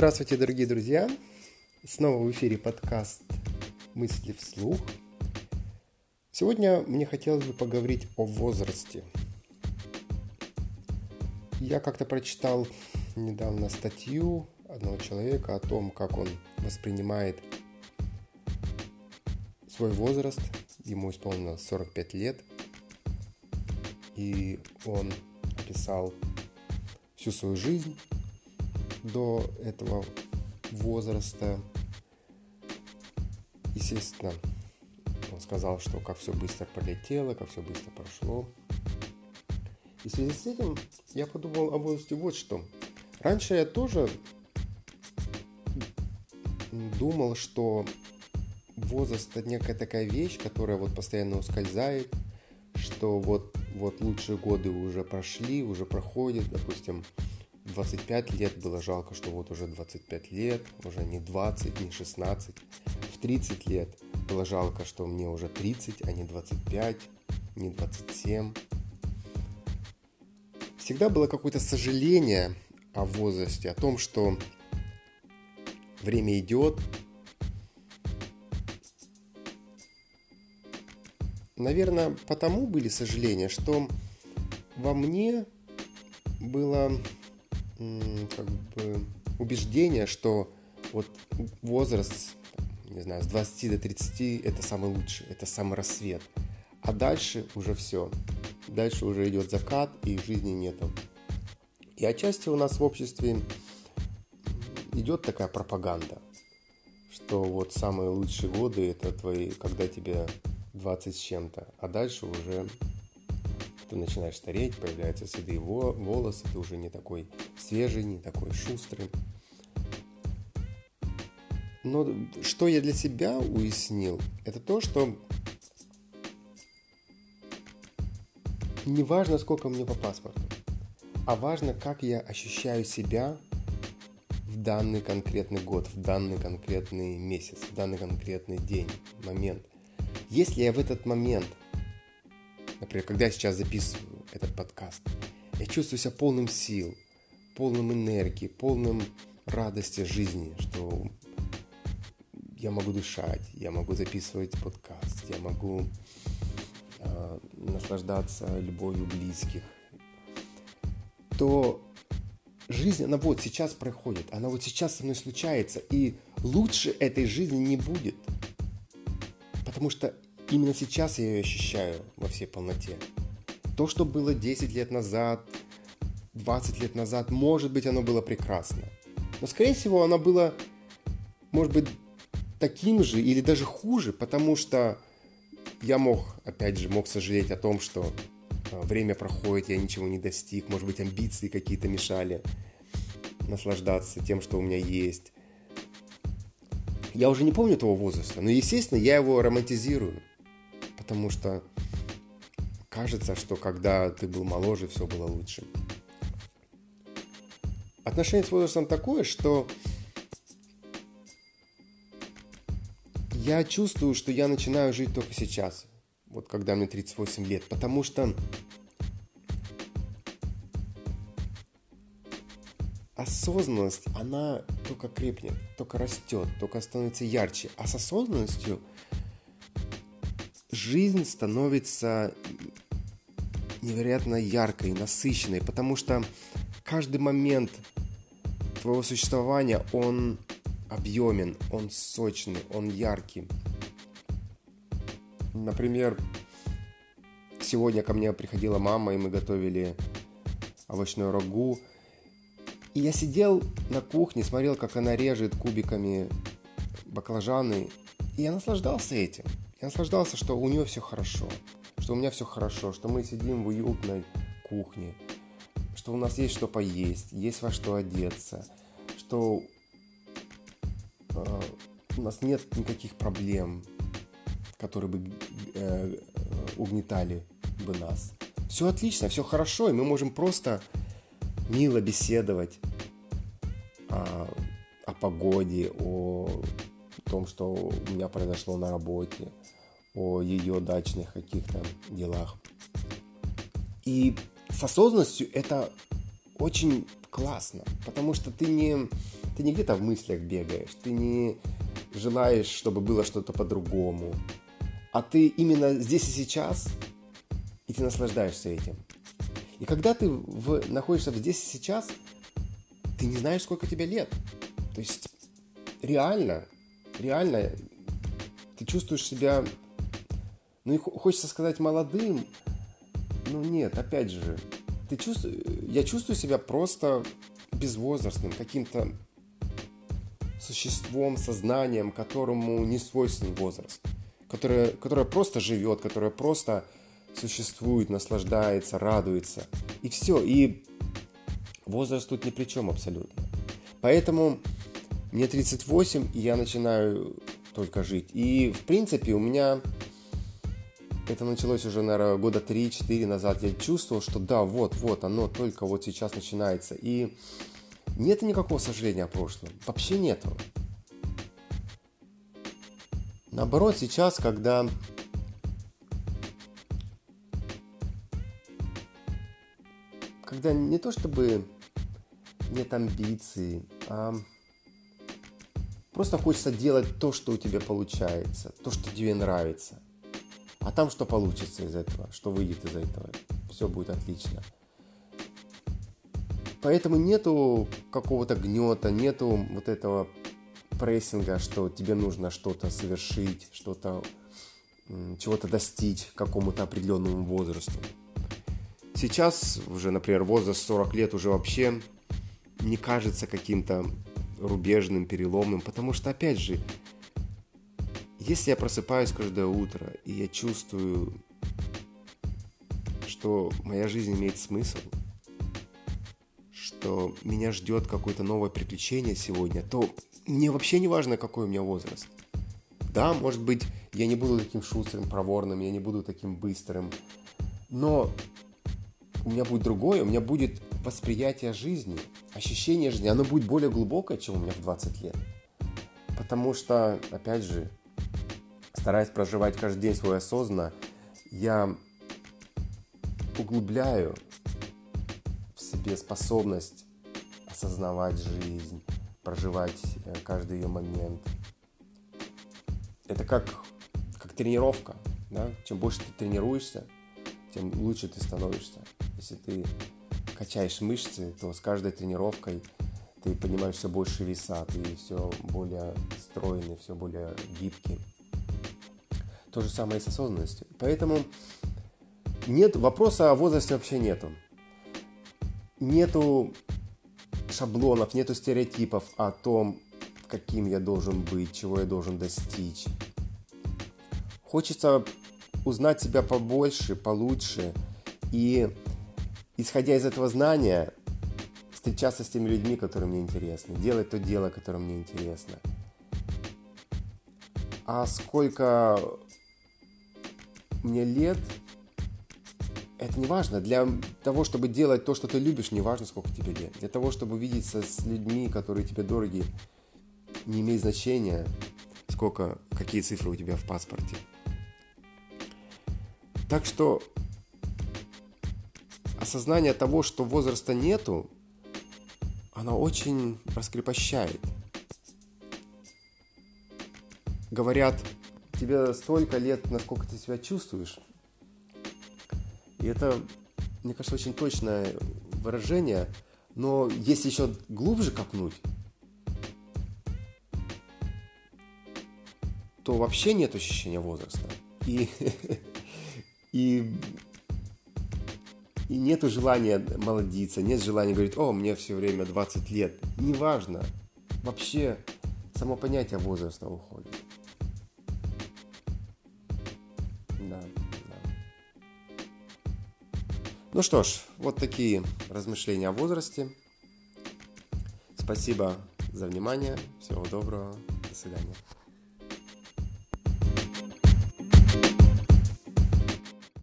Здравствуйте, дорогие друзья! Снова в эфире подкаст «Мысли вслух». Сегодня мне хотелось бы поговорить о возрасте. Я как-то прочитал недавно статью одного человека о том, как он воспринимает свой возраст. Ему исполнилось 45 лет. И он описал всю свою жизнь до этого возраста. Естественно, он сказал, что как все быстро полетело, как все быстро прошло. И в связи с этим я подумал об возрасте вот что. Раньше я тоже думал, что возраст это некая такая вещь, которая вот постоянно ускользает, что вот, вот лучшие годы уже прошли, уже проходят, допустим, 25 лет было жалко, что вот уже 25 лет, уже не 20, не 16. В 30 лет было жалко, что мне уже 30, а не 25, не 27. Всегда было какое-то сожаление о возрасте, о том, что время идет. Наверное, потому были сожаления, что во мне было как бы убеждение, что вот возраст, не знаю, с 20 до 30 это самый лучший, это самый рассвет. А дальше уже все. Дальше уже идет закат и жизни нету. И отчасти у нас в обществе идет такая пропаганда, что вот самые лучшие годы это твои, когда тебе 20 с чем-то, а дальше уже ты начинаешь стареть, появляются седые волосы, ты уже не такой свежий, не такой шустрый. Но что я для себя уяснил, это то, что не важно, сколько мне по паспорту, а важно, как я ощущаю себя в данный конкретный год, в данный конкретный месяц, в данный конкретный день, момент. Если я в этот момент Например, когда я сейчас записываю этот подкаст, я чувствую себя полным сил, полным энергии, полным радости жизни, что я могу дышать, я могу записывать подкаст, я могу э, наслаждаться любовью близких, то жизнь, она вот сейчас проходит, она вот сейчас со мной случается, и лучше этой жизни не будет. Потому что Именно сейчас я ее ощущаю во всей полноте. То, что было 10 лет назад, 20 лет назад, может быть, оно было прекрасно. Но, скорее всего, оно было, может быть, таким же или даже хуже, потому что я мог, опять же, мог сожалеть о том, что а, время проходит, я ничего не достиг, может быть, амбиции какие-то мешали наслаждаться тем, что у меня есть. Я уже не помню того возраста, но, естественно, я его романтизирую потому что кажется, что когда ты был моложе, все было лучше. Отношение с возрастом такое, что я чувствую, что я начинаю жить только сейчас, вот когда мне 38 лет, потому что осознанность, она только крепнет, только растет, только становится ярче. А с осознанностью жизнь становится невероятно яркой, насыщенной, потому что каждый момент твоего существования, он объемен, он сочный, он яркий. Например, сегодня ко мне приходила мама, и мы готовили овощную рагу. И я сидел на кухне, смотрел, как она режет кубиками баклажаны, и я наслаждался этим. Я наслаждался, что у нее все хорошо, что у меня все хорошо, что мы сидим в уютной кухне, что у нас есть что поесть, есть во что одеться, что э, у нас нет никаких проблем, которые бы э, угнетали бы нас. Все отлично, все хорошо, и мы можем просто мило беседовать о, о погоде, о том, что у меня произошло на работе, о ее дачных каких-то делах. И с осознанностью это очень классно, потому что ты не, ты не где-то в мыслях бегаешь, ты не желаешь, чтобы было что-то по-другому, а ты именно здесь и сейчас, и ты наслаждаешься этим. И когда ты в, находишься здесь и сейчас, ты не знаешь, сколько тебе лет. То есть реально, реально ты чувствуешь себя, ну и хочется сказать молодым, но нет, опять же, ты чувствуешь, я чувствую себя просто безвозрастным, каким-то существом, сознанием, которому не свойственен возраст, которое, которое просто живет, которое просто существует, наслаждается, радуется. И все. И возраст тут ни при чем абсолютно. Поэтому мне 38, и я начинаю только жить. И, в принципе, у меня это началось уже, наверное, года 3-4 назад. Я чувствовал, что да, вот, вот, оно только вот сейчас начинается. И нет никакого сожаления о прошлом. Вообще нету. Наоборот, сейчас, когда когда не то чтобы нет амбиций, а просто хочется делать то, что у тебя получается, то, что тебе нравится. А там что получится из этого, что выйдет из этого, все будет отлично. Поэтому нету какого-то гнета, нету вот этого прессинга, что тебе нужно что-то совершить, что-то чего-то достичь какому-то определенному возрасту. Сейчас уже, например, возраст 40 лет уже вообще не кажется каким-то рубежным, переломным, потому что, опять же, если я просыпаюсь каждое утро, и я чувствую, что моя жизнь имеет смысл, что меня ждет какое-то новое приключение сегодня, то мне вообще не важно, какой у меня возраст. Да, может быть, я не буду таким шустрым, проворным, я не буду таким быстрым, но у меня будет другое, у меня будет восприятие жизни, ощущение жизни, оно будет более глубокое, чем у меня в 20 лет. Потому что, опять же, стараясь проживать каждый день свой осознанно, я углубляю в себе способность осознавать жизнь, проживать э, каждый ее момент. Это как, как тренировка. Да? Чем больше ты тренируешься, тем лучше ты становишься. Если ты качаешь мышцы, то с каждой тренировкой ты поднимаешь все больше веса, ты все более стройный, все более гибкий. То же самое и с осознанностью. Поэтому нет вопроса о возрасте вообще нету. Нету шаблонов, нету стереотипов о том, каким я должен быть, чего я должен достичь. Хочется узнать себя побольше, получше и исходя из этого знания, встречаться с теми людьми, которые мне интересны, делать то дело, которое мне интересно. А сколько мне лет, это не важно. Для того, чтобы делать то, что ты любишь, не важно, сколько тебе лет. Для того, чтобы увидеться с людьми, которые тебе дороги, не имеет значения, сколько, какие цифры у тебя в паспорте. Так что осознание того, что возраста нету, оно очень раскрепощает. Говорят, тебе столько лет, насколько ты себя чувствуешь. И это, мне кажется, очень точное выражение. Но если еще глубже копнуть, то вообще нет ощущения возраста. И, и и нету желания молодиться, нет желания говорить, о, мне все время 20 лет. Неважно. Вообще само понятие возраста уходит. Да, да. Ну что ж, вот такие размышления о возрасте. Спасибо за внимание. Всего доброго. До свидания.